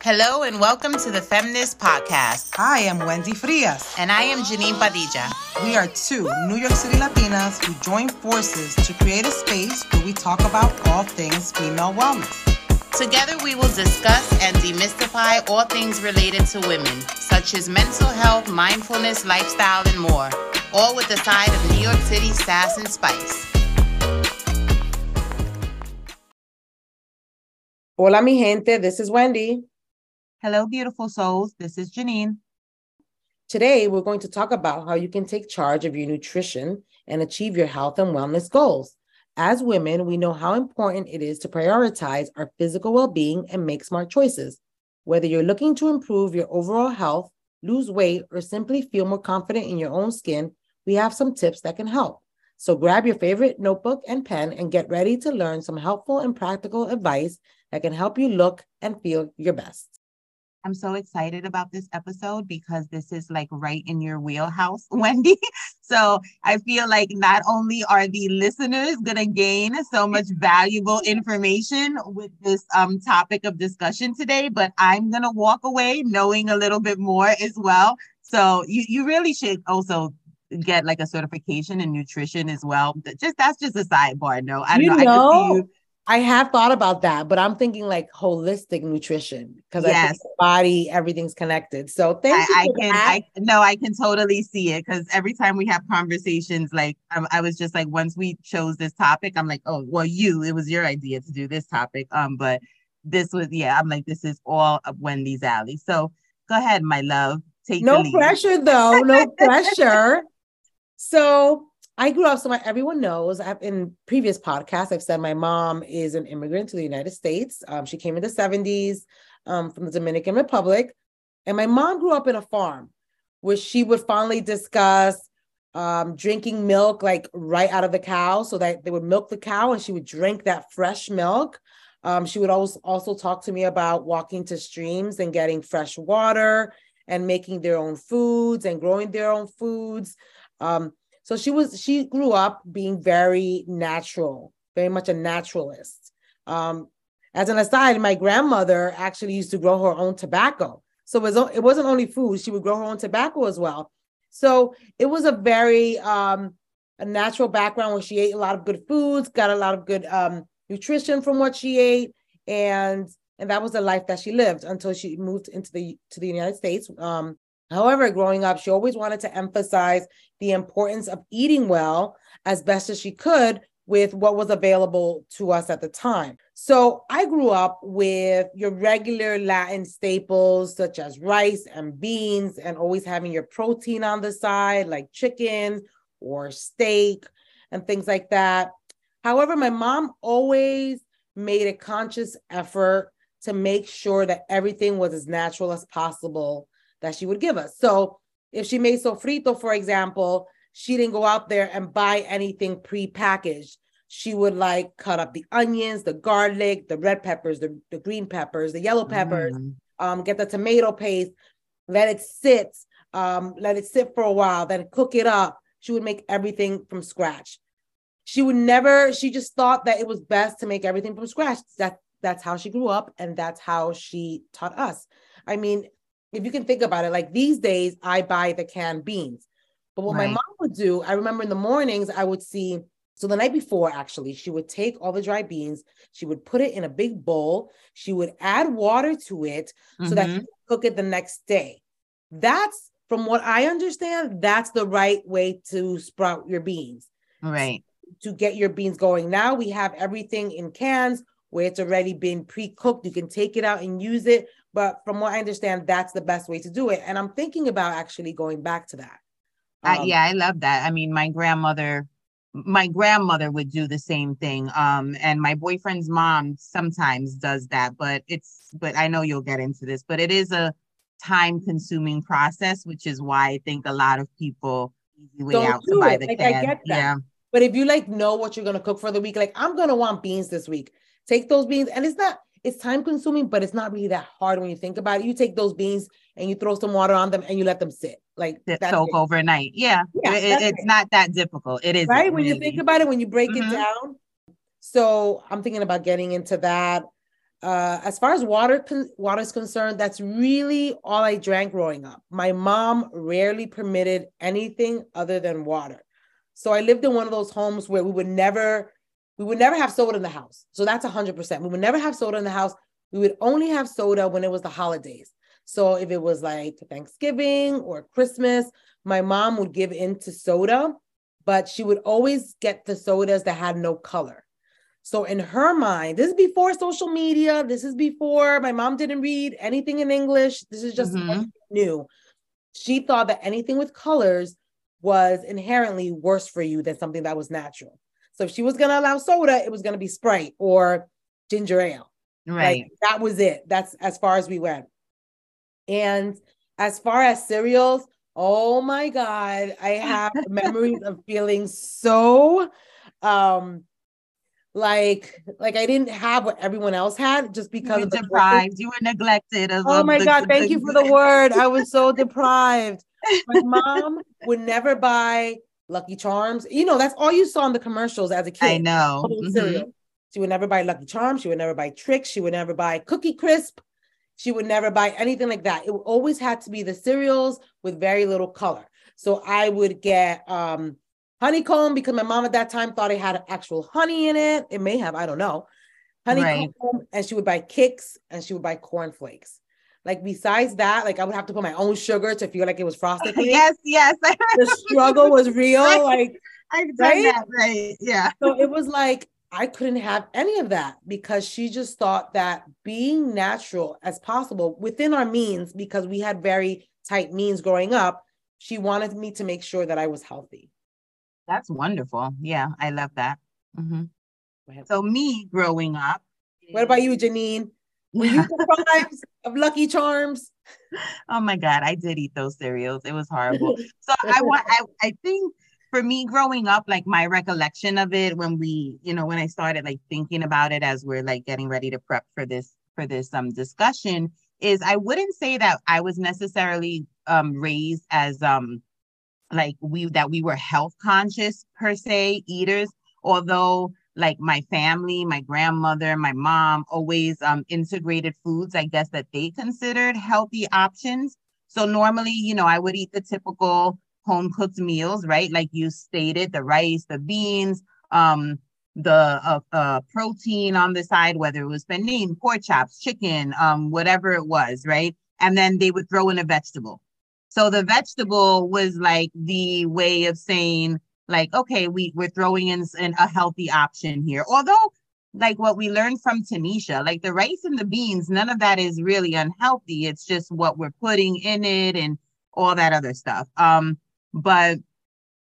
Hello and welcome to the Femness Podcast. Hi, I'm Wendy Frias. And I am Janeen Padilla. We are two New York City Latinas who join forces to create a space where we talk about all things female wellness. Together, we will discuss and demystify all things related to women, such as mental health, mindfulness, lifestyle, and more, all with the side of New York City sass and spice. Hola, mi gente. This is Wendy. Hello, beautiful souls. This is Janeen. Today, we're going to talk about how you can take charge of your nutrition and achieve your health and wellness goals. As women, we know how important it is to prioritize our physical well being and make smart choices. Whether you're looking to improve your overall health, lose weight, or simply feel more confident in your own skin, we have some tips that can help. So grab your favorite notebook and pen and get ready to learn some helpful and practical advice that can help you look and feel your best. I'm so excited about this episode because this is like right in your wheelhouse, Wendy. So I feel like not only are the listeners going to gain so much valuable information with this um, topic of discussion today, but I'm going to walk away knowing a little bit more as well. So you, you really should also get like a certification in nutrition as well. Just that's just a sidebar. No, I don't you know. know I can see you I have thought about that, but I'm thinking like holistic nutrition because Yes. I think body, everything's connected. So thank you. I, I can. I no, I can totally see it because every time we have conversations, like I, I was just like, once we chose this topic, I'm like, oh, well, you, it was your idea to do this topic, um, but this was, yeah, I'm like, this is all up Wendy's alley. So go ahead, my love, take the no pressure though, no pressure. So I grew up, so my, everyone knows. I've in previous podcasts, I've said my mom is an immigrant to the United States. Um, she came in the 70s um, from the Dominican Republic. And my mom grew up in a farm where she would fondly discuss um, drinking milk like right out of the cow so that they would milk the cow and she would drink that fresh milk. Um, she would also also talk to me about walking to streams and getting fresh water and making their own foods and growing their own foods. Um, so she was she grew up being very natural, very much a naturalist. Um, as an aside, my grandmother actually used to grow her own tobacco. So it, was, it wasn't only food; she would grow her own tobacco as well. So it was a very um, a natural background where she ate a lot of good foods, got a lot of good um, nutrition from what she ate, and and that was the life that she lived until she moved into the to the United States. Um, however, growing up, she always wanted to emphasize the importance of eating well as best as she could with what was available to us at the time. So I grew up with your regular Latin staples such as rice and beans, and always having your protein on the side, like chicken or steak and things like that. However, my mom always made a conscious effort to make sure that everything was as natural as possible that she would give us. So if she made sofrito, for example, she didn't go out there and buy anything pre-packaged. She would like cut up the onions, the garlic, the red peppers, the, the green peppers, the yellow peppers, Mm. um, get the tomato paste, let it sit, um, let it sit for a while, then cook it up. She would make everything from scratch. She would never, she just thought that it was best to make everything from scratch. That that's how she grew up and that's how she taught us. I mean, if you can think about it, like these days I buy the canned beans. But what my mom would do, I remember in the mornings, I would see, so the night before, actually, she would take all the dry beans, she would put it in a big bowl, she would add water to it so that Mhm. she could cook it the next day. That's from what I understand, that's the right way to sprout your beans right. to get your beans going. Now we have everything in cans where it's already been pre-cooked. You can take it out and use it. But from what I understand, that's the best way to do it. And I'm thinking about actually going back to that. Um, yeah, I love that. I mean, my grandmother, my grandmother would do the same thing. Um, and my boyfriend's mom sometimes does that, but it's, but I know you'll get into this, but it is a time consuming process, which is why I think a lot of people easy way Don't out to buy it. the Like, I get that. Yeah. But if you like know what you're gonna cook for the week, like I'm gonna want beans this week. Take those beans, and it's not it's time consuming, but it's not really that hard when you think about it. You take those beans and you throw some water on them and you let them sit. Like Sit soak it. overnight. Yeah. Yeah, It- it's it. not that difficult. It is right when you think about it when you break Mhm. it down so i'm thinking about getting into that uh, as far as water con- water is concerned, that's really all I drank growing up. My mom rarely permitted anything other than water. So I lived in one of those homes where we would never we would never have soda in the house. So that's 100%. We would never have soda in the house. We would only have soda when it was the holidays. So if it was like Thanksgiving or Christmas, my mom would give in to soda, but she would always get the sodas that had no color. So in her mind, this is before social media. This is before my mom didn't read anything in English. This is just mm-hmm. new. She thought that anything with colors was inherently worse for you than something that was natural. So if she was going to allow soda, it was going to be Sprite or ginger ale. Right. Like, that was it. That's as far as we went. And as far as cereals, oh my God, I have memories of feeling so um like like I didn't have what everyone else had just because of deprived. You were neglected. oh my the, god! Thank the, you for the word. I was so deprived. My mom would never buy Lucky Charms. You know that's all you saw in the commercials as a kid. I know. Mm-hmm. She would never buy Lucky Charms. She would never buy Trix. She would never buy Cookie Crisp. She would never buy anything like that. It always had to be the cereals with very little color. So I would get um honeycomb because my mom at that time thought it had actual honey in it. It may have, I don't know. Honeycomb, right. and she would buy Kix and she would buy cornflakes. Like besides that, like I would have to put my own sugar to feel like it was frosted. yes, yes. the struggle was real. Like I've done right? that, right? Yeah. So it was like I couldn't have any of that because she just thought that being natural as possible within our means, because we had very tight means growing up, she wanted me to make sure that I was healthy. That's wonderful. Yeah, I love that. Mm-hmm. So me growing up. What about you, Janeen? Were you deprived of Lucky Charms? Oh my God, I did eat those cereals. It was horrible. So I want. I, I think for me growing up, like my recollection of it when we, you know, when I started like thinking about it as we're like getting ready to prep for this for this um discussion, is I wouldn't say that I was necessarily um raised as um like we that we were health conscious per se eaters although like my family my grandmother my mom always um integrated foods i guess that they considered healthy options. So normally you know i would eat the typical home cooked meals right? Like you stated the rice the beans um the uh, uh, protein on the side whether it was panin pork chops chicken um whatever it was right? And then they would throw in a vegetable. So the vegetable was like the way of saying, like, okay, we, we're throwing in, in a healthy option here. Although, like what we learned from Tanisha, like the rice and the beans, none of that is really unhealthy. It's just what we're putting in it and all that other stuff. Um, but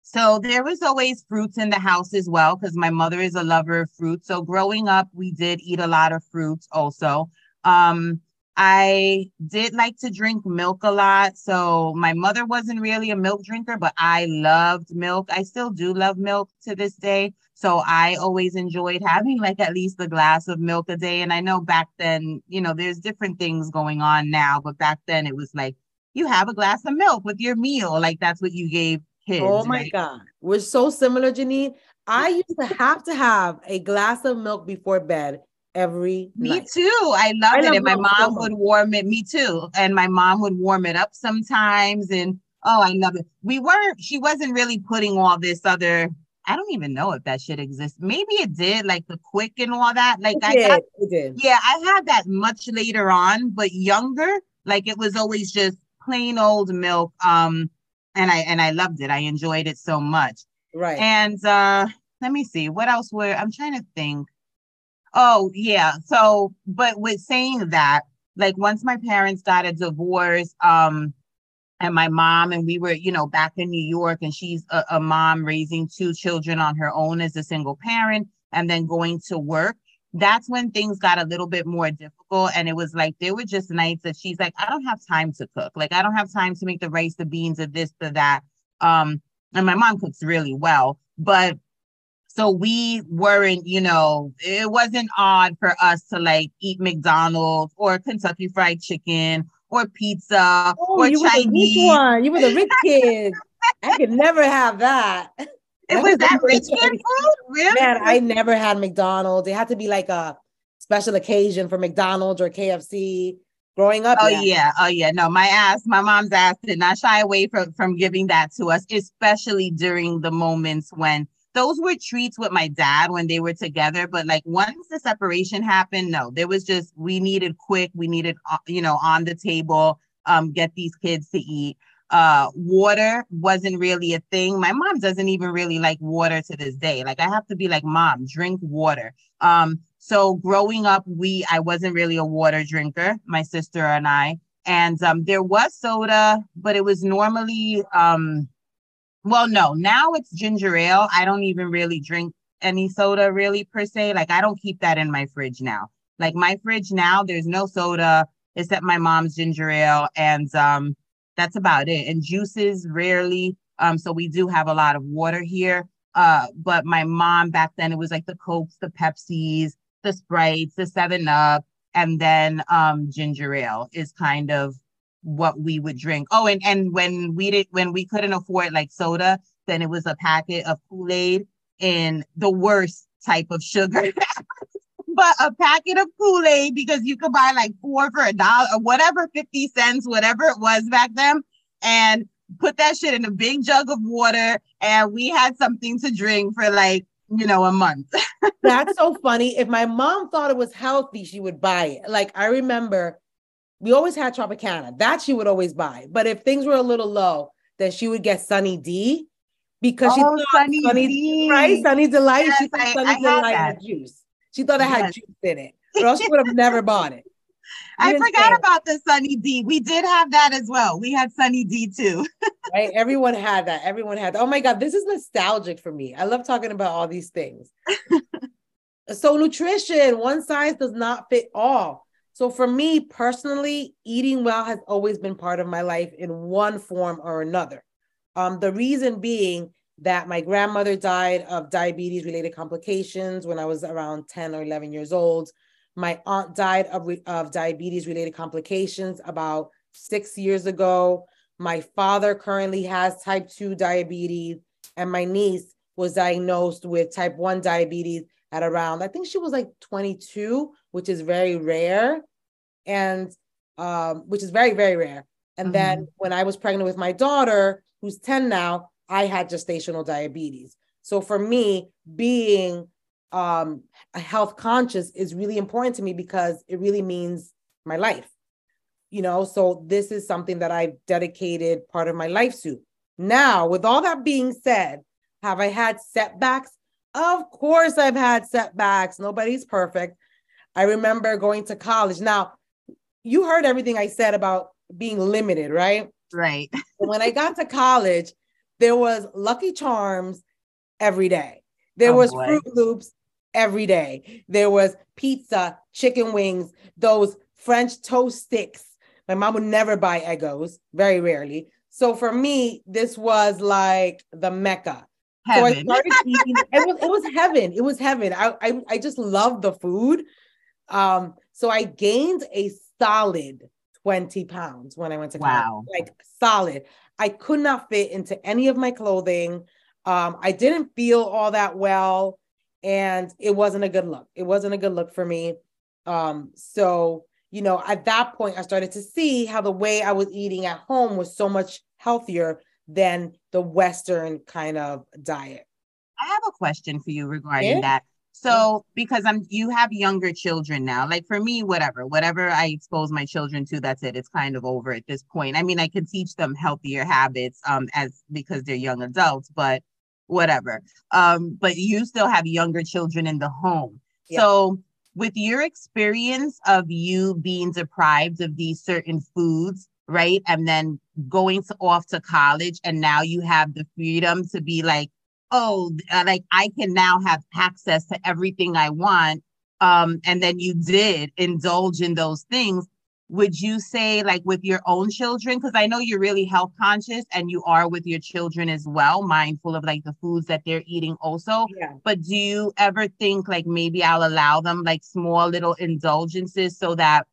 so there was always fruits in the house as well, because my mother is a lover of fruit. So growing up, we did eat a lot of fruits also. Um, I did like to drink milk a lot. So my mother wasn't really a milk drinker, but I loved milk. I still do love milk to this day. So I always enjoyed having like at least a glass of milk a day. And I know back then, you know, there's different things going on now, but back then it was like you have a glass of milk with your meal. Like that's what you gave kids. Oh my right? God. We're so similar, Janeen. I used to have to have a glass of milk before bed every me night. too. I loved I it. and my mom would warm it. Me too. And my mom would warm it up sometimes. And oh i love it. We weren't she wasn't really putting all this other i don't even know if that should exist maybe it did like the Quik and all that. Like it i did, got, it did. yeah i had that much later on but younger like it was always just plain old milk. Um and i and i loved it. I enjoyed it so much. Right. And uh let me see. What else were i'm trying to think Oh, yeah. So, but with saying that, like once my parents got a divorce, um, and my mom and we were, you know, back in New York, and she's a, a mom raising two children on her own as a single parent, and then going to work. That's when things got a little bit more difficult. And it was like there were just nights that she's like, I don't have time to cook. Like, I don't have time to make the rice, the beans, or this, or that. Um, and my mom cooks really well, but so we weren't, you know, it wasn't odd for us to like eat McDonald's or Kentucky Fried Chicken or pizza oh, or you Chinese. Were the rich one. You were the rich kid. I could never have that. It was that rich kid food? Really? Man, I never had McDonald's. It had to be like a special occasion for McDonald's or KFC growing up. Oh yeah. yeah. Oh yeah. No, my ass, my mom's ass did not shy away from from giving that to us, especially during the moments when those were treats with my dad when they were together. But like once the separation happened, no, there was just we needed quick, we needed uh, you know on the table, um, get these kids to eat. Uh, water wasn't really a thing. My mom doesn't even really like water to this day. Like I have to be like, mom, drink water. Um, so growing up, we I wasn't really a water drinker, my sister and I. And um, there was soda, but it was normally um, well, no, now it's ginger ale. I don't even really drink any soda really per se. Like I don't keep that in my fridge now. Like my fridge now, there's no soda except my mom's ginger ale, and um, that's about it. And juices rarely. Um, so we do have a lot of water here. Uh, but my mom back then it was like the cokes, the Pepsis, the Sprites, the Seven Up, and then um, ginger ale is kind of what we would drink. Oh, and and when we did when we couldn't afford like soda, then it was a packet of Kool Aid in the worst type of sugar. but a packet of Kool Aid because you could buy like four for a dollar or whatever, 50 cents, whatever it was back then. And put that shit in a big jug of water. And we had something to drink for like, you know, a month. That's so funny. If my mom thought it was healthy, she would buy it. Like I remember we always had Tropicana. That she would always buy. But if things were a little low, then she would get Sunny D because she oh, thought Sunny, Sunny D. right? Sunny Delight. Yes, she thought I, Sunny I Delight had juice. She thought it yes. had juice in it, or else she would have never bought it. I forgot about the Sunny D. We did have that as well. We had Sunny D too. right? Everyone had that. Everyone had. That. Oh my God, this is nostalgic for me. I love talking about all these things. so nutrition, one size does not fit all. So for me personally, eating well has always been part of my life in one form or another. Um, the reason being that my grandmother died of diabetes related complications when I was around 10 or 11 years old. My aunt died of, of diabetes related complications about six years ago. My father currently has type 2 diabetes, and my niece was diagnosed with type 1 diabetes at around, I think she was like 22, which is very rare and um, which is very very rare. And mm-hmm. then when I was pregnant with my daughter, who's 10 now, I had gestational diabetes. So for me, being um, health conscious is really important to me because it really means my life. You know, so this is something that I've dedicated part of my life to. Now, with all that being said, have I had setbacks? Of course, I've had setbacks. Nobody's perfect. I remember going to college. Now, you heard everything I said about being limited, right? Right. when I got to college, there was Lucky Charms every day. There oh, was boy. Froot Loops every day. There was pizza, chicken wings, those French toast sticks. My mom would never buy Eggos, very rarely. So for me, this was like the mecca. Heaven. So I started eating. it was it was heaven. It was heaven. I I, I just loved the food. Um, so I gained a solid 20 pounds when I went to college. Wow. Like solid. I could not fit into any of my clothing. Um, I didn't feel all that well, and it wasn't a good look. It wasn't a good look for me. Um, so, you know, at that point, I started to see how the way I was eating at home was so much healthier than the Western kind of diet. I have a question for you regarding yeah. that. So because I'm you have younger children now. Like for me, whatever, whatever I expose my children to, that's it. It's kind of over at this point. I mean, I can teach them healthier habits um as because they're young adults, but whatever. Um, but you still have younger children in the home. Yeah. So with your experience of you being deprived of these certain foods, right? And then going to, off to college and now you have the freedom to be like, oh, uh, like I can now have access to everything I want. Um, and then you did indulge in those things. Would you say, like with your own children? Because I know you're really health conscious and you are with your children as well, mindful of like the foods that they're eating also. Yeah. But do you ever think like maybe I'll allow them like small little indulgences so that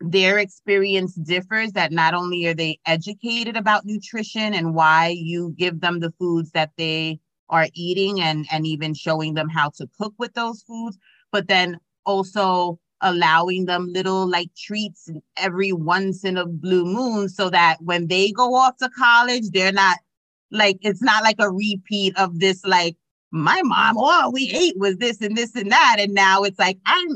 their experience differs that not only are they educated about nutrition and why you give them the foods that they are eating and and even showing them how to cook with those foods but then also allowing them little like treats every once in a blue moon so that when they go off to college, they're not like it's not like a repeat of this like my mom all we ate was this and this and that and now it's like i'm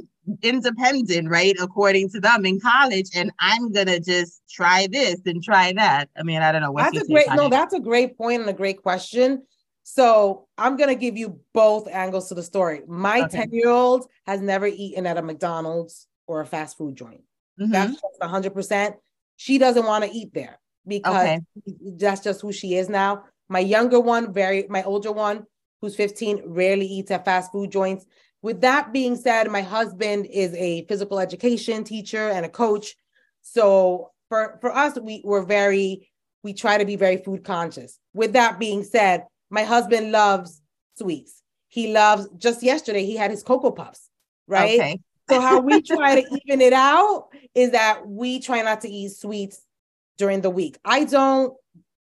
independent right according to them in college and i'm gonna just try this and try that i mean i don't know that's a great no it? that's a great point and a great question so i'm gonna give you both angles to the story my 10 okay. year old has never eaten at a mcdonald's or a fast food joint mm-hmm. that's 100% she doesn't want to eat there because okay. that's just who she is now my younger one very my older one who's 15 rarely eats at fast food joints with that being said, my husband is a physical education teacher and a coach. So for, for us, we, we're very, we try to be very food conscious. With that being said, my husband loves sweets. He loves, just yesterday, he had his Cocoa Puffs, right? Okay. so how we try to even it out is that we try not to eat sweets during the week. I don't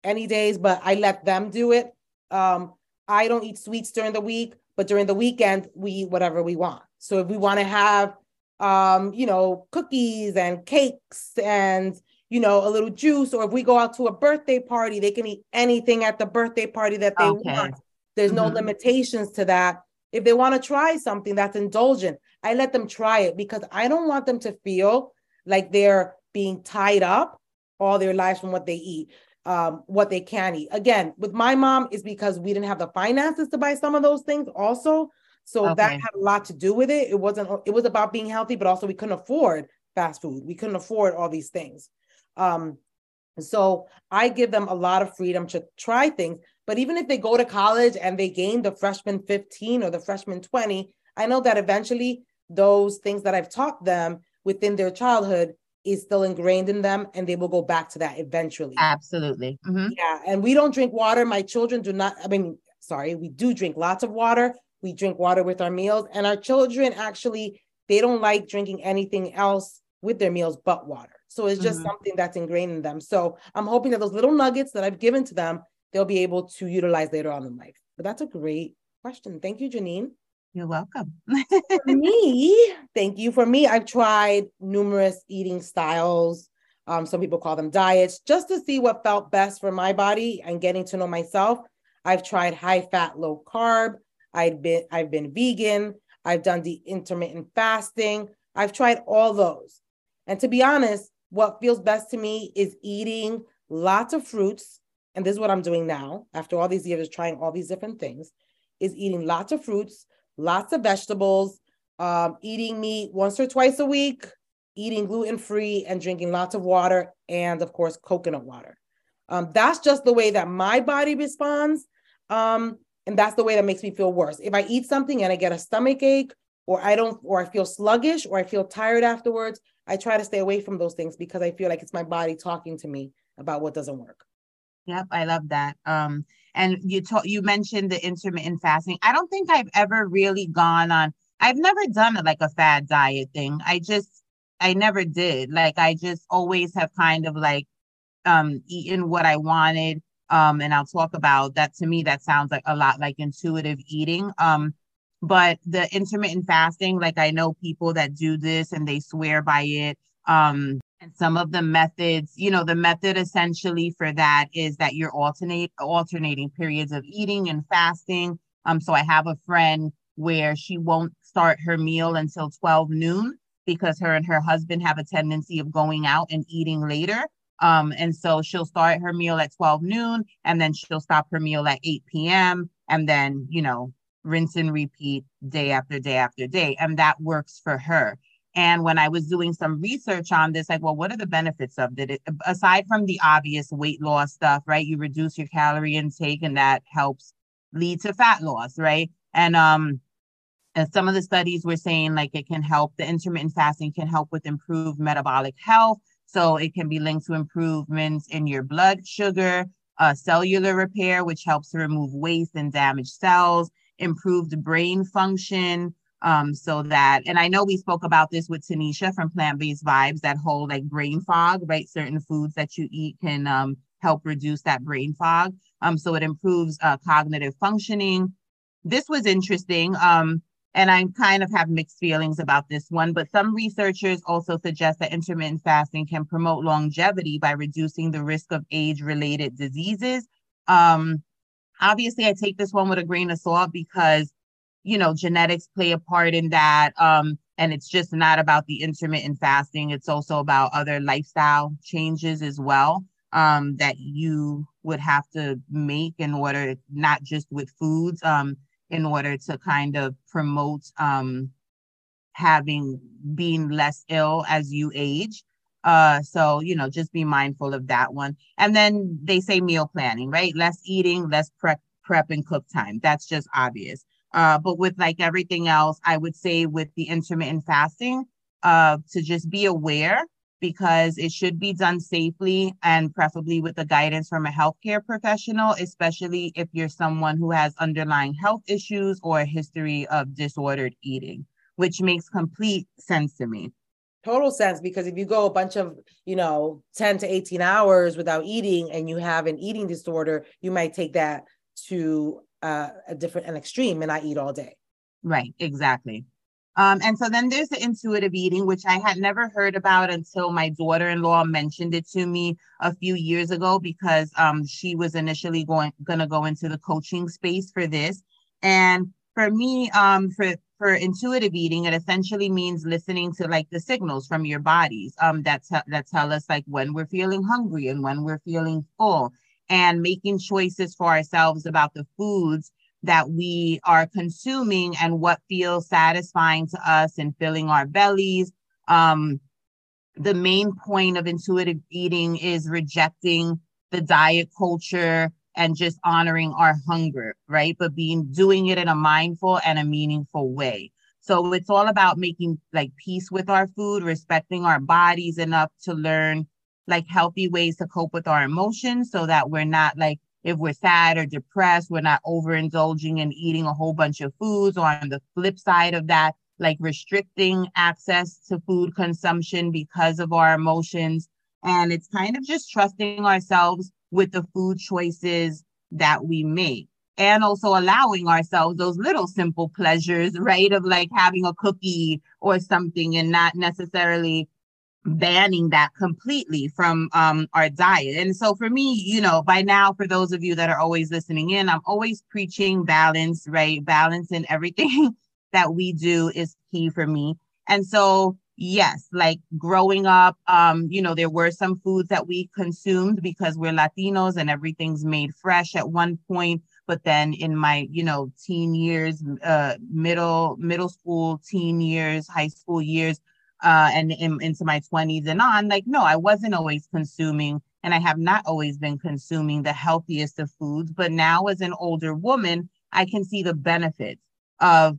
any days, but I let them do it. Um, I don't eat sweets during the week but during the weekend we eat whatever we want so if we want to have um you know cookies and cakes and you know a little juice or if we go out to a birthday party they can eat anything at the birthday party that they okay. want there's mm-hmm. no limitations to that if they want to try something that's indulgent i let them try it because i don't want them to feel like they're being tied up all their lives from what they eat um, what they can eat. Again, with my mom is because we didn't have the finances to buy some of those things also. So okay. that had a lot to do with it. It wasn't, it was about being healthy, but also we couldn't afford fast food. We couldn't afford all these things. Um, so I give them a lot of freedom to try things. But even if they go to college and they gain the freshman 15 or the freshman 20, I know that eventually those things that I've taught them within their childhood is still ingrained in them and they will go back to that eventually. Absolutely. Mm-hmm. Yeah. And we don't drink water. My children do not, I mean, sorry, we do drink lots of water. We drink water with our meals. And our children actually, they don't like drinking anything else with their meals but water. So it's just mm-hmm. something that's ingrained in them. So I'm hoping that those little nuggets that I've given to them, they'll be able to utilize later on in life. But that's a great question. Thank you, Janeen. You're welcome. for me, thank you. For me, I've tried numerous eating styles. Um, some people call them diets, just to see what felt best for my body and getting to know myself. I've tried high fat, low carb. I've been I've been vegan. I've done the intermittent fasting. I've tried all those. And to be honest, what feels best to me is eating lots of fruits. And this is what I'm doing now after all these years trying all these different things is eating lots of fruits, lots of vegetables, um, eating meat once or twice a week, eating gluten free, and drinking lots of water, and of course, coconut water. Um, that's just the way that my body responds. Um, and that's the way that makes me feel worse. If I eat something and I get a stomach ache, or I don't, or I feel sluggish, or I feel tired afterwards, I try to stay away from those things because I feel like it's my body talking to me about what doesn't work. Yep, I love that. Um, and you told you mentioned the intermittent fasting. I don't think I've ever really gone on. I've never done it like a fad diet thing. I just I never did. Like I just always have kind of like um eaten what I wanted. Um, and I'll talk about that. To me, that sounds like a lot like intuitive eating. Um, but the intermittent fasting, like I know people that do this and they swear by it. Um, and some of the methods you know the method essentially for that is that you're alternate alternating periods of eating and fasting um so i have a friend where she won't start her meal until 12 noon because her and her husband have a tendency of going out and eating later um and so she'll start her meal at 12 noon and then she'll stop her meal at 8 p.m and then you know rinse and repeat day after day after day and that works for her and when I was doing some research on this, like, well, what are the benefits of it? Aside from the obvious weight loss stuff, right? You reduce your calorie intake and that helps lead to fat loss, right? And um, some of the studies were saying like it can help the intermittent fasting can help with improved metabolic health. So it can be linked to improvements in your blood sugar, uh, cellular repair, which helps to remove waste and damaged cells, improved brain function, um, so that, and I know we spoke about this with Tanisha from Plant Based Vibes, that whole like brain fog, right? Certain foods that you eat can um, help reduce that brain fog. Um, so it improves uh, cognitive functioning. This was interesting. Um, and I kind of have mixed feelings about this one, but some researchers also suggest that intermittent fasting can promote longevity by reducing the risk of age related diseases. Um, obviously, I take this one with a grain of salt because, you know, genetics play a part in that. Um, and it's just not about the intermittent fasting, it's also about other lifestyle changes as well um, that you would have to make in order, not just with foods. Um, in order to kind of promote um, having being less ill as you age. Uh, so you know, just be mindful of that one. And then they say meal planning, right? Less eating, less prep, prep and cook time. That's just obvious. Uh, but with like everything else, I would say with the intermittent fasting, uh, to just be aware because it should be done safely and preferably with the guidance from a healthcare professional, especially if you're someone who has underlying health issues or a history of disordered eating, which makes complete sense to me. Total sense because if you go a bunch of, you know, 10 to 18 hours without eating and you have an eating disorder, you might take that to uh, a different an extreme and i eat all day. Right, exactly. Um, and so then there's the intuitive eating, which I had never heard about until my daughter-in-law mentioned it to me a few years ago because um, she was initially going gonna go into the coaching space for this. And for me, um, for for intuitive eating, it essentially means listening to like the signals from your bodies um, that, that tell us like when we're feeling hungry and when we're feeling full and making choices for ourselves about the foods that we are consuming and what feels satisfying to us and filling our bellies. Um, the main point of intuitive eating is rejecting the diet culture and just honoring our hunger, right? But being doing it in a mindful and a meaningful way. So it's all about making like peace with our food, respecting our bodies enough to learn like healthy ways to cope with our emotions so that we're not like if we're sad or depressed, we're not overindulging and eating a whole bunch of foods. Or on the flip side of that, like restricting access to food consumption because of our emotions. And it's kind of just trusting ourselves with the food choices that we make. And also allowing ourselves those little simple pleasures, right? Of like having a cookie or something and not necessarily banning that completely from um, our diet. And so for me, you know, by now, for those of you that are always listening in, I'm always preaching balance, right? Balance in everything that we do is key for me. And so, yes, like growing up, um, you know, there were some foods that we consumed because we're Latinos and everything's made fresh at one point. But then in my, you know, teen years, uh, middle, middle school, teen years, high school years, uh, and in, into my 20s and on, like, no, I wasn't always consuming, and I have not always been consuming the healthiest of foods. But now, as an older woman, I can see the benefits of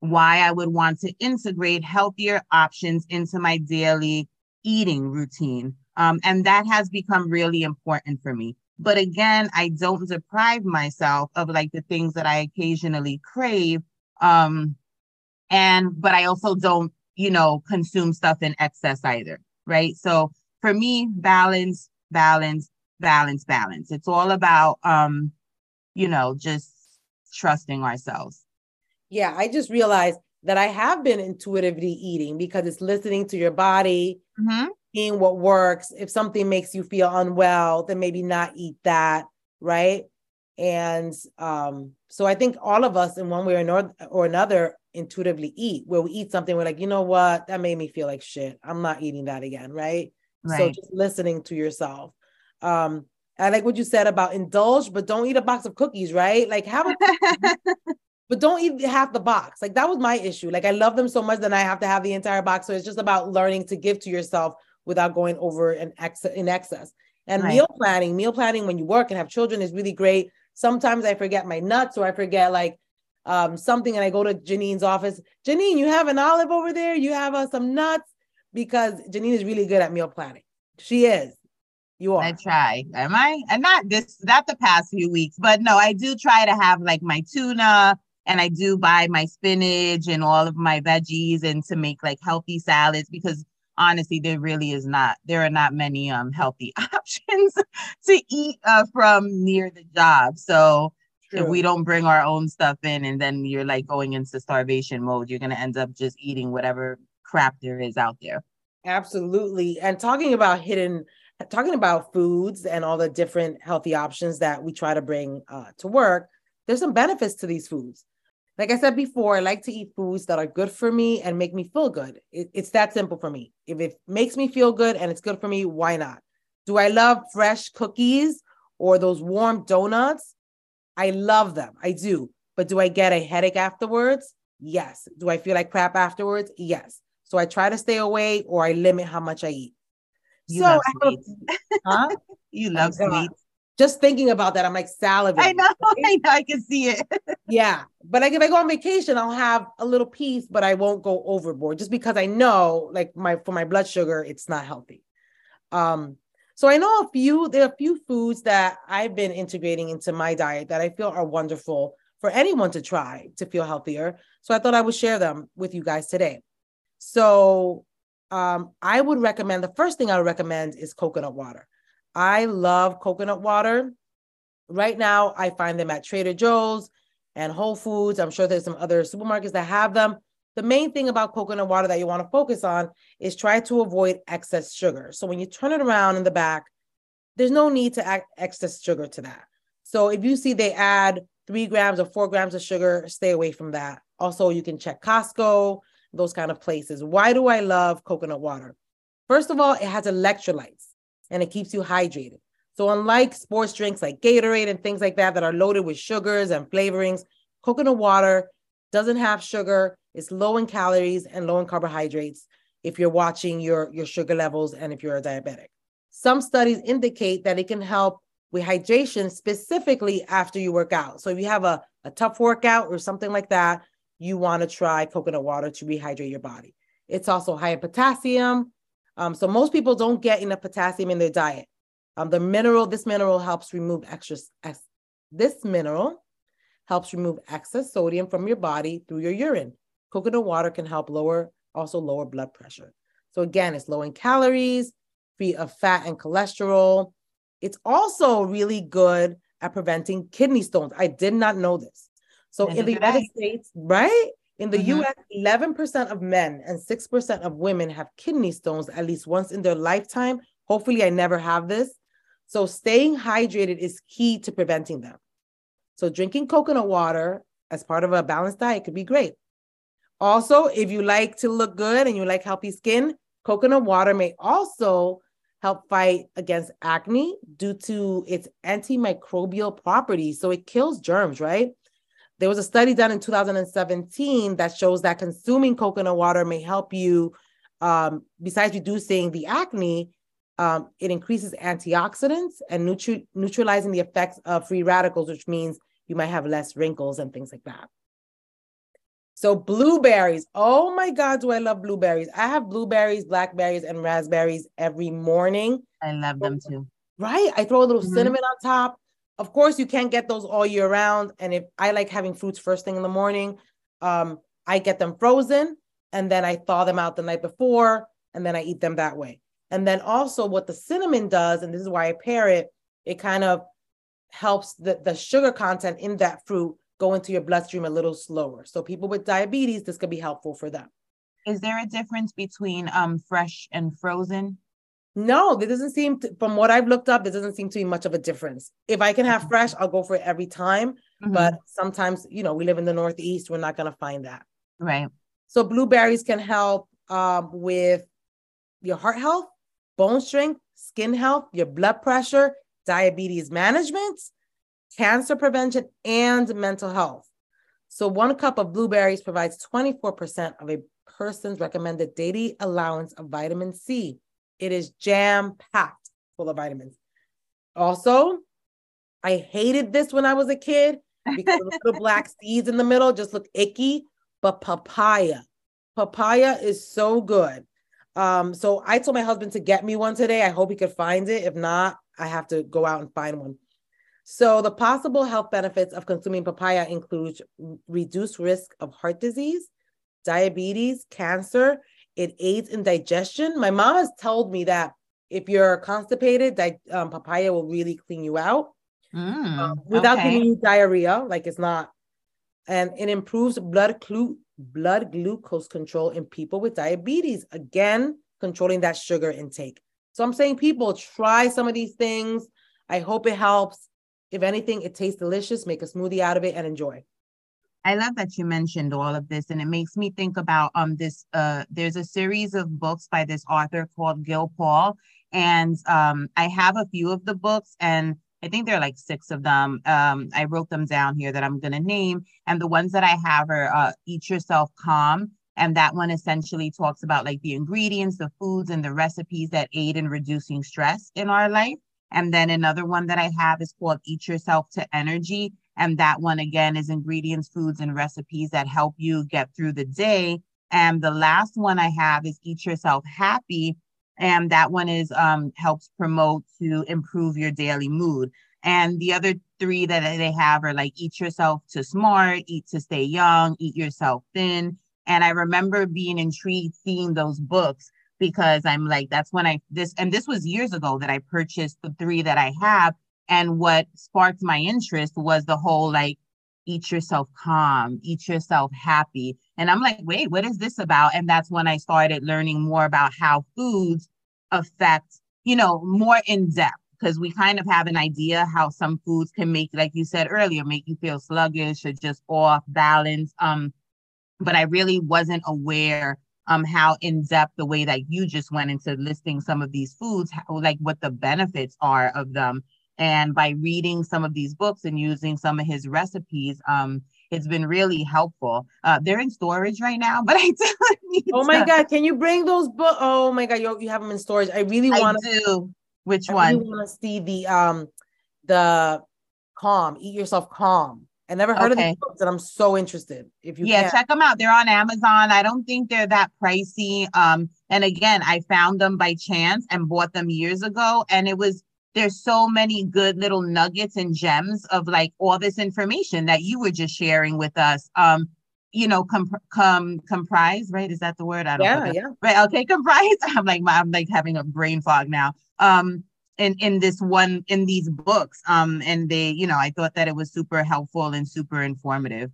why I would want to integrate healthier options into my daily eating routine. Um, and that has become really important for me. But again, I don't deprive myself of like the things that I occasionally crave. Um, and but I also don't you know, consume stuff in excess either, right? So for me, balance, balance, balance, balance. It's all about, um, you know, just trusting ourselves. Yeah, I just realized that I have been intuitively eating because it's listening to your body, mm-hmm. seeing what works. If something makes you feel unwell, then maybe not eat that, right? And um, so I think all of us, in one way or, or another, intuitively eat, where we eat something, we're like, you know what, that made me feel like shit. I'm not eating that again, right? right. So just listening to yourself. Um, I like what you said about indulge, but don't eat a box of cookies, right? Like have a but don't eat half the box. Like that was my issue. Like I love them so much that I have to have the entire box. So it's just about learning to give to yourself without going over an ex- in excess. And right. meal planning, meal planning when you work and have children is really great. Sometimes I forget my nuts or I forget like um, something and I go to Janeen's office. Janeen, you have an olive over there? You have uh, some nuts? Because Janeen is really good at meal planning. She is. You are. I try. Am I? And not this, not the past few weeks, but no, I do try to have like my tuna and I do buy my spinach and all of my veggies and to make like healthy salads because honestly, there really is not, there are not many um healthy options to eat uh, from near the job. So True. If we don't bring our own stuff in and then you're like going into starvation mode, you're going to end up just eating whatever crap there is out there. Absolutely. And talking about hidden, talking about foods and all the different healthy options that we try to bring uh, to work, there's some benefits to these foods. Like I said before, I like to eat foods that are good for me and make me feel good. It, it's that simple for me. If it makes me feel good and it's good for me, why not? Do I love fresh cookies or those warm donuts? I love them. I do. But do I get a headache afterwards? Yes. Do I feel like crap afterwards? Yes. So I try to stay away or I limit how much I eat. You so love sweets. huh? you oh, love oh sweets. Just thinking about that, I'm like salivating. I know, I know, I can see it. yeah. But like if I go on vacation, I'll have a little piece, but I won't go overboard just because I know like my for my blood sugar, it's not healthy. Um, so I know a few, there are a few foods that I've been integrating into my diet that I feel are wonderful for anyone to try to feel healthier. So I thought I would share them with you guys today. So um, I would recommend the first thing I would recommend is coconut water. I love coconut water. Right now, I find them at Trader Joe's and Whole Foods. I'm sure there's some other supermarkets that have them. The main thing about coconut water that you want to focus on is try to avoid excess sugar. So when you turn it around in the back, there's no need to add excess sugar to that. So if you see they add three grams or four grams of sugar, stay away from that. Also, you can check Costco, those kind of places. Why do I love coconut water? First of all, it has electrolytes and it keeps you hydrated. So, unlike sports drinks like Gatorade and things like that that are loaded with sugars and flavorings, coconut water doesn't have sugar. It's low in calories and low in carbohydrates if you're watching your, your sugar levels and if you're a diabetic. Some studies indicate that it can help with hydration specifically after you work out. So if you have a, a tough workout or something like that, you want to try coconut water to rehydrate your body. It's also high in potassium. Um, so most people don't get enough potassium in their diet. Um, the mineral, this mineral helps remove extra, ex, this mineral helps remove excess sodium from your body through your urine. Coconut water can help lower, also lower blood pressure. So again, it's low in calories, free of fat and cholesterol. It's also really good at preventing kidney stones. I did not know this. So in the United States, right? In the mm-hmm. US, 11% of men and 6% of women have kidney stones at least once in their lifetime. Hopefully, I never have this. So, staying hydrated is key to preventing them. So, drinking coconut water as part of a balanced diet could be great. Also, if you like to look good and you like healthy skin, coconut water may also help fight against acne due to its antimicrobial properties. So, it kills germs, right? There was a study done in 2017 that shows that consuming coconut water may help you, um, besides reducing the acne, um, it increases antioxidants and neutralizing the effects of free radicals, which means you might have less wrinkles and things like that. So blueberries. Oh my God, do I love blueberries? I have blueberries, blackberries, and raspberries every morning. I love them too. Right? I throw a little mm-hmm. cinnamon on top. Of course, you can't get those all year round. And if I like having fruits first thing in the morning, um, I get them frozen and then I thaw them out the night before and then I eat them that way. And then also what the cinnamon does, and this is why I pair it, it kind of helps the, the sugar content in that fruit go into your bloodstream a little slower. So people with diabetes, this could be helpful for them. Is there a difference between um, fresh and frozen? No, there doesn't seem to, from what I've looked up, there doesn't seem to be much of a difference. If I can have mm-hmm. fresh, I'll go for it every time. Mm-hmm. But sometimes, you know, we live in the Northeast, we're not going to find that. Right. So blueberries can help um, with your heart health, bone strength, skin health, your blood pressure, diabetes management, cancer prevention, and mental health. So one cup of blueberries provides 24% of a person's recommended daily allowance of vitamin C. It is jam packed full of vitamins. Also, I hated this when I was a kid because the little black seeds in the middle just look icky. But papaya, papaya is so good. Um, so I told my husband to get me one today. I hope he could find it. If not, I have to go out and find one. So the possible health benefits of consuming papaya include reduced risk of heart disease, diabetes, cancer, it aids in digestion. My mom has told me that if you're constipated, that um, papaya will really clean you out. Mm, um, without okay. giving you diarrhea. Like it's not, and it improves blood glu- blood glucose control in people with diabetes. Again, controlling that sugar intake. So I'm saying, people try some of these things. I hope it helps. If anything, it tastes delicious. Make a smoothie out of it and enjoy. I love that you mentioned all of this, and it makes me think about um this. Uh, there's a series of books by this author called Gill Paul, and um I have a few of the books, and I think there are like six of them. Um, I wrote them down here that I'm gonna name, and the ones that I have are uh, Eat Yourself Calm, and that one essentially talks about like the ingredients, the foods, and the recipes that aid in reducing stress in our life. And then another one that I have is called Eat Yourself to Energy. And that one again is ingredients, foods, and recipes that help you get through the day. And the last one I have is Eat Yourself Happy. And that one is um, helps promote to improve your daily mood. And the other three that they have are like Eat Yourself to Smart, Eat to Stay Young, Eat Yourself Thin. And I remember being intrigued seeing those books because I'm like, that's when I this and this was years ago that I purchased the three that I have. And what sparked my interest was the whole like eat yourself calm, eat yourself happy. And I'm like, wait, what is this about? And that's when I started learning more about how foods affect, you know, more in depth because we kind of have an idea how some foods can make, like you said earlier, make you feel sluggish or just off balance. Um, but I really wasn't aware um how in depth the way that you just went into listing some of these foods, how, like what the benefits are of them. And by reading some of these books and using some of his recipes, um, it's been really helpful. Uh, they're in storage right now, but I do Oh my to- God, can you bring those books? Oh my God, you, you have them in storage. I really want to do. Which I one? really want to see the um the calm, eat yourself calm. I never heard of Okay. these books, and I'm so interested. If you yeah, can, check them out. They're on Amazon. I don't think they're that pricey. Um, and again, I found them by chance and bought them years ago. And it was there's so many good little nuggets and gems of like all this information that you were just sharing with us. Um, you know, com com comprise, right? Is that the word? I don't know. yeah, yeah. Right. Okay, comprise. I'm like I'm like having a brain fog now. Um in in this one in these books. Um and they, you know, I thought that it was super helpful and super informative.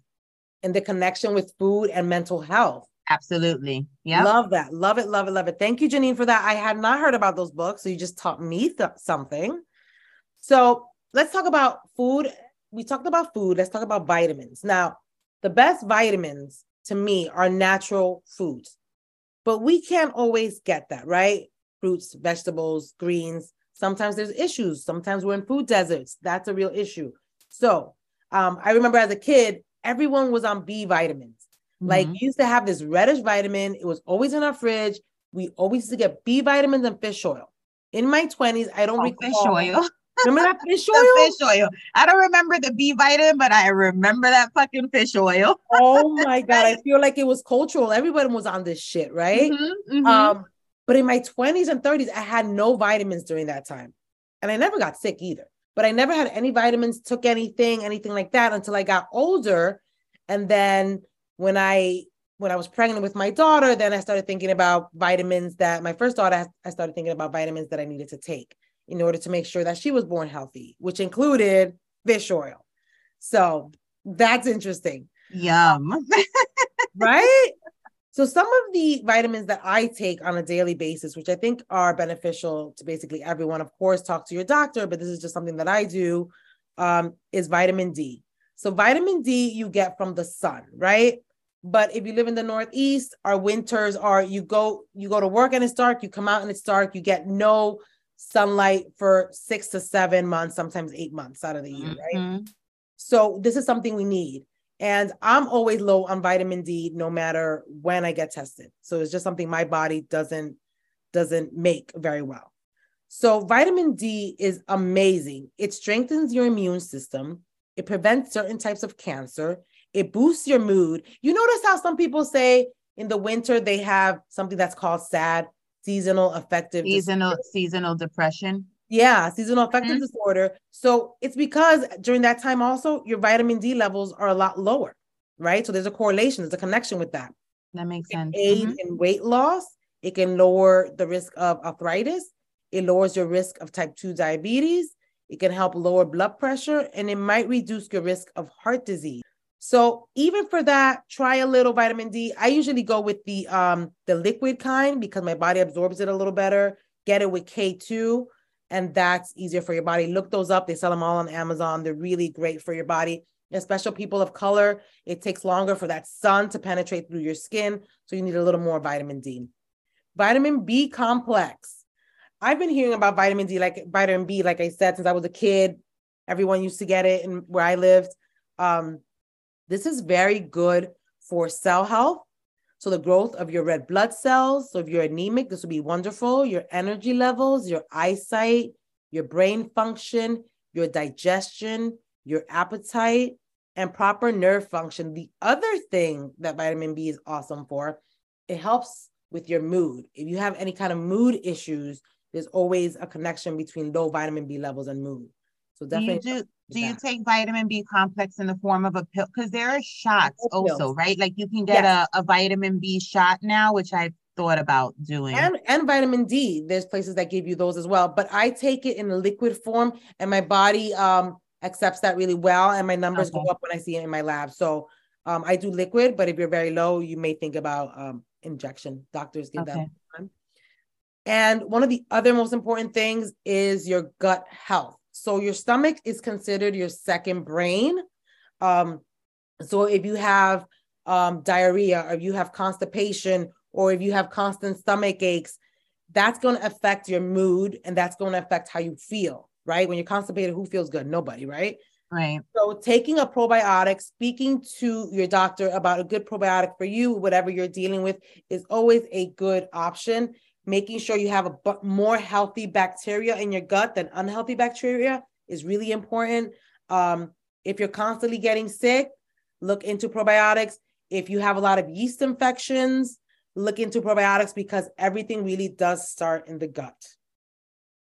And the connection with food and mental health. Absolutely. Yeah. Love that. Love it. Love it. Love it. Thank you, Janeen, for that. I had not heard about those books. So you just taught me th- something. So let's talk about food. We talked about food. Let's talk about vitamins. Now, the best vitamins to me are natural foods, but we can't always get that, right? Fruits, vegetables, greens. Sometimes there's issues. Sometimes we're in food deserts. That's a real issue. So um, I remember as a kid, everyone was on B vitamins. Like Mhm. we used to have this reddish vitamin. It was always in our fridge. We always used to get B vitamins and fish oil. In my 20s, I don't Oh, recall. fish oil. Remember that fish oil? the fish oil. I don't remember the B vitamin, but I remember that fucking fish oil. oh my God. I feel like it was cultural. Everybody was on this shit, right? Mhm, mhm. Um, but in my 20s and 30s, I had no vitamins during that time. And I never got sick either. But I never had any vitamins, took anything, anything like that until I got older. And then when I when I was pregnant with my daughter, then I started thinking about vitamins that my first daughter, I started thinking about vitamins that I needed to take in order to make sure that she was born healthy, which included fish oil. So that's interesting Yum. right? So some of the vitamins that I take on a daily basis, which I think are beneficial to basically everyone, of course, talk to your doctor, but this is just something that I do, um, is vitamin D. So vitamin D you get from the sun, right? But if you live in the Northeast, our winters are you go you go to work and it's dark, you come out and it's dark, you get no sunlight for six to seven months, sometimes eight months out of the year, right? Mhm. So this is something we need. And I'm always low on vitamin D no matter when I get tested. So it's just something my body doesn't doesn't make very well. So vitamin D is amazing. It strengthens your immune system. It prevents certain types of cancer. It boosts your mood. You notice how some people say in the winter they have something that's called SAD, seasonal affective Seasonal seasonal depression. yeah, seasonal affective Mhm. disorder. So it's because during that time also your vitamin D levels are a lot lower, right? So there's a correlation, there's a connection with that. That makes It sense. aids Mhm. in weight loss. It can lower the risk of arthritis. It lowers your risk of type 2 diabetes. It can help lower blood pressure and it might reduce your risk of heart disease. So even for that, try a little vitamin D. I usually go with the um the liquid kind because my body absorbs it a little better. Get it with K2 and that's easier for your body. Look those up. They sell them all on Amazon. They're really great for your body. Especially people of color, it takes longer for that sun to penetrate through your skin. So you need a little more vitamin D. Vitamin B complex. I've been hearing about vitamin D, like vitamin B, like I said, since I was a kid. Everyone used to get it and where I lived. Um, this is very good for cell health. So the growth of your red blood cells. So if you're anemic, this would be wonderful. Your energy levels, your eyesight, your brain function, your digestion, your appetite, and proper nerve function. The other thing that vitamin B is awesome for, it helps with your mood. If you have any kind of mood issues, there's always a connection between low vitamin B levels and mood. So definitely. Do you do, do you take vitamin B complex in the form of a pill? Because there are shots also, right? Like you can get yes. a, a vitamin B shot now, which I thought about doing. And and vitamin D. There's places that give you those as well. But I take it in a liquid form and my body um accepts that really well. And my numbers okay. go up when I see it in my lab. So um, I do liquid, but if you're very low, you may think about um, injection. Doctors give okay. that. And one of the other most important things is your gut health. So your stomach is considered your second brain. Um, so if you have um, diarrhea, or if you have constipation, or if you have constant stomach aches, that's going to affect your mood and that's going to affect how you feel, right? When you're constipated, who feels good? Nobody, right? Right. So taking a probiotic, speaking to your doctor about a good probiotic for you, whatever you're dealing with, is always a good option making sure you have a more healthy bacteria in your gut than unhealthy bacteria is really important. Um, if you're constantly getting sick, look into probiotics. If you have a lot of yeast infections, look into probiotics because everything really does start in the gut.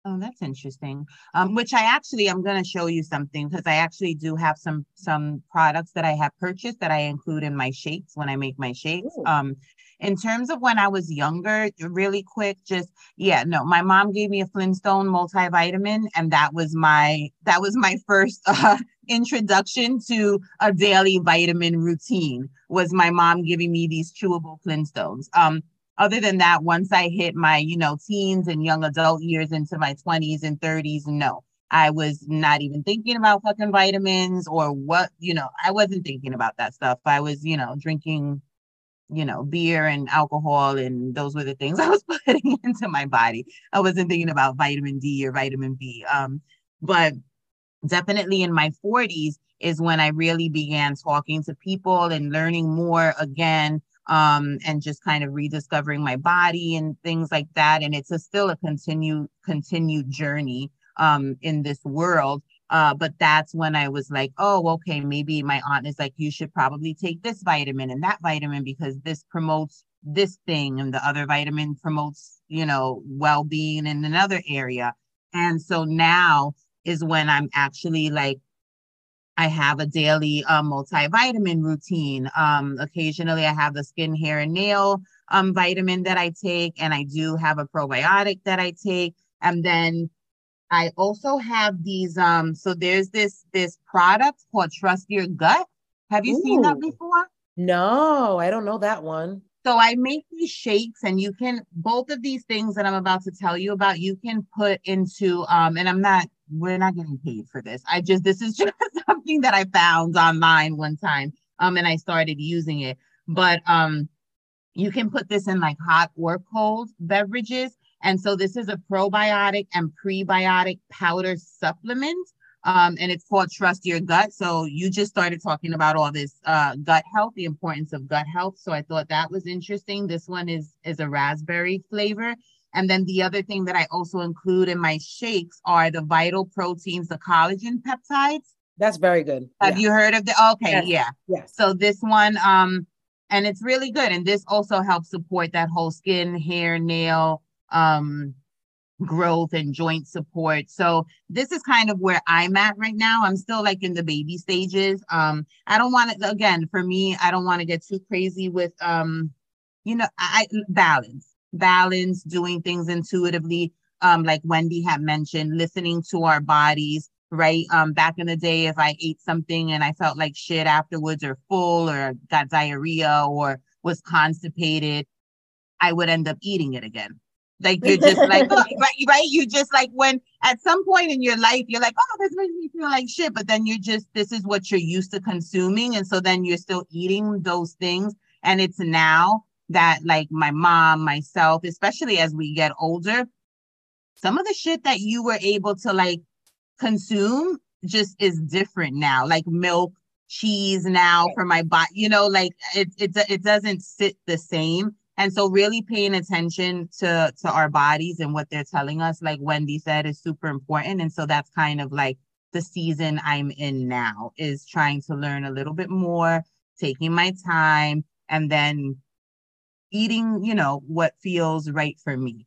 Oh, that's interesting. Um, which I actually I'm going to show you something because I actually do have some some products that I have purchased that I include in my shakes when I make my shakes. Ooh. Um, in terms of when I was younger, really quick, just yeah, no, my mom gave me a Flintstone multivitamin, and that was my that was my first uh, introduction to a daily vitamin routine. Was my mom giving me these chewable Flintstones? Um, other than that, once I hit my, you know, teens and young adult years into my 20s and 30s, no, I was not even thinking about fucking vitamins or what, you know, I wasn't thinking about that stuff. I was, you know, drinking, you know, beer and alcohol, and those were the things I was putting into my body. I wasn't thinking about vitamin D or vitamin B. Um, but definitely in my 40s is when I really began talking to people and learning more again um, and just kind of rediscovering my body and things like that. And it's a, still a continued continued journey um, in this world. Uh, but that's when I was like, oh, okay, maybe my aunt is like, you should probably take this vitamin and that vitamin because this promotes this thing, and the other vitamin promotes, you know, well being in another area. And so now is when I'm actually like I have a daily um, multivitamin routine. Um, occasionally, I have the skin, hair, and nail um, vitamin that I take, and I do have a probiotic that I take. And then I also have these. Um, so there's this this product called Trust Your Gut. Have you Ooh. seen that before? No, I don't know that one. So I make these shakes, and you can both of these things that I'm about to tell you about. You can put into um, and I'm not we're not getting paid for this. I just this is just something that I found online one time. Um, and I started using it. But um, you can put this in like hot or cold beverages. And so this is a probiotic and prebiotic powder supplement. Um, and it's called Trust Your Gut. So you just started talking about all this uh, gut health, the importance of gut health. So I thought that was interesting. This one is is a raspberry flavor, and then the other thing that I also include in my shakes are the vital proteins, the collagen peptides. That's very good. Have yeah. you heard of the? Okay, yes. yeah. Yes. So this one, um, and it's really good. And this also helps support that whole skin, hair, nail, um, growth and joint support. So this is kind of where I'm at right now. I'm still like in the baby stages. Um, I don't want to again for me, I don't want to get too crazy with um, you know, I balance balance, doing things intuitively, um, like Wendy had mentioned, listening to our bodies, right? Um, back in the day, if I ate something and I felt like shit afterwards or full or got diarrhea or was constipated, I would end up eating it again. Like you're just like oh, right, right. You just like when at some point in your life you're like, oh, this makes me feel like shit, but then you're just this is what you're used to consuming, and so then you're still eating those things. And it's now that like my mom, myself, especially as we get older, some of the shit that you were able to like consume just is different now. Like milk, cheese now for my body, you know, like it it it doesn't sit the same. And so really paying attention to to our bodies and what they're telling us, like Wendy said, is super important. And so that's kind of like the season I'm in now is trying to learn a little bit more, taking my time, and then eating, you know, what feels right for me.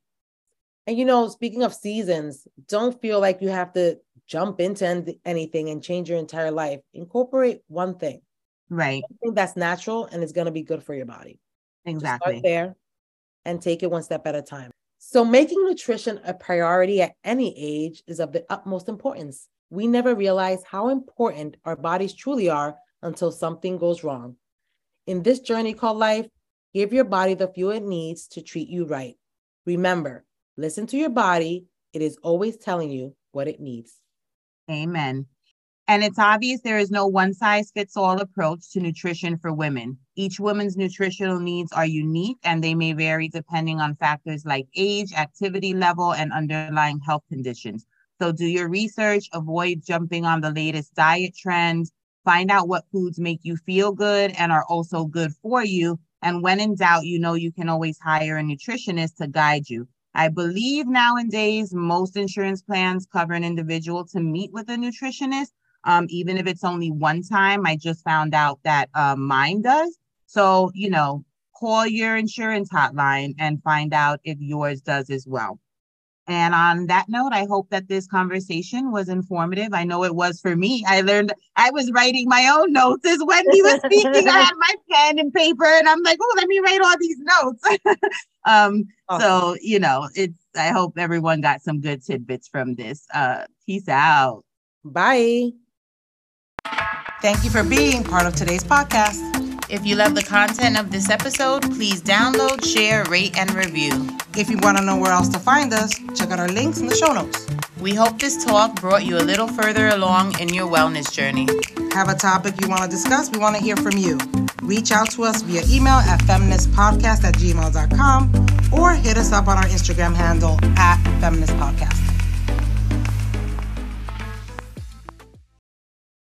And you know, speaking of seasons, don't feel like you have to jump into anything and change your entire life. Incorporate one thing. Right. Something that's natural and it's going to be good for your body. Exactly. there and take it one step at a time. So, making nutrition a priority at any age is of the utmost importance. We never realize how important our bodies truly are until something goes wrong. In this journey called life, give your body the fuel it needs to treat you right. Remember, listen to your body, it is always telling you what it needs. Amen. And it's obvious there is no one size fits all approach to nutrition for women. Each woman's nutritional needs are unique and they may vary depending on factors like age, activity level, and underlying health conditions. So do your research, avoid jumping on the latest diet trends, find out what foods make you feel good and are also good for you. And when in doubt, you know you can always hire a nutritionist to guide you. I believe nowadays most insurance plans cover an individual to meet with a nutritionist, um, even if it's only one time. I just found out that uh, mine does. So, you know, call your insurance hotline and find out if yours does as well. And on that note, I hope that this conversation was informative. I know it was for me. I learned I was writing my own notes as Wendy was speaking. I had my pen and paper, and I'm like, oh, let me write all these notes. um, awesome. So, you know, it's I hope everyone got some good tidbits from this. Uh, peace out. Bye. Thank you for being part of today's podcast. If you love the content of this episode, please download, share, rate, and review. If you want to know where else to find us, check out our links in the show notes. We hope this talk brought you a little further along in your wellness journey. Have a topic you want to discuss? We want to hear from you. Reach out to us via email at femnesspodcast at gmail.com or hit us up on our Instagram handle at femnesspodcast.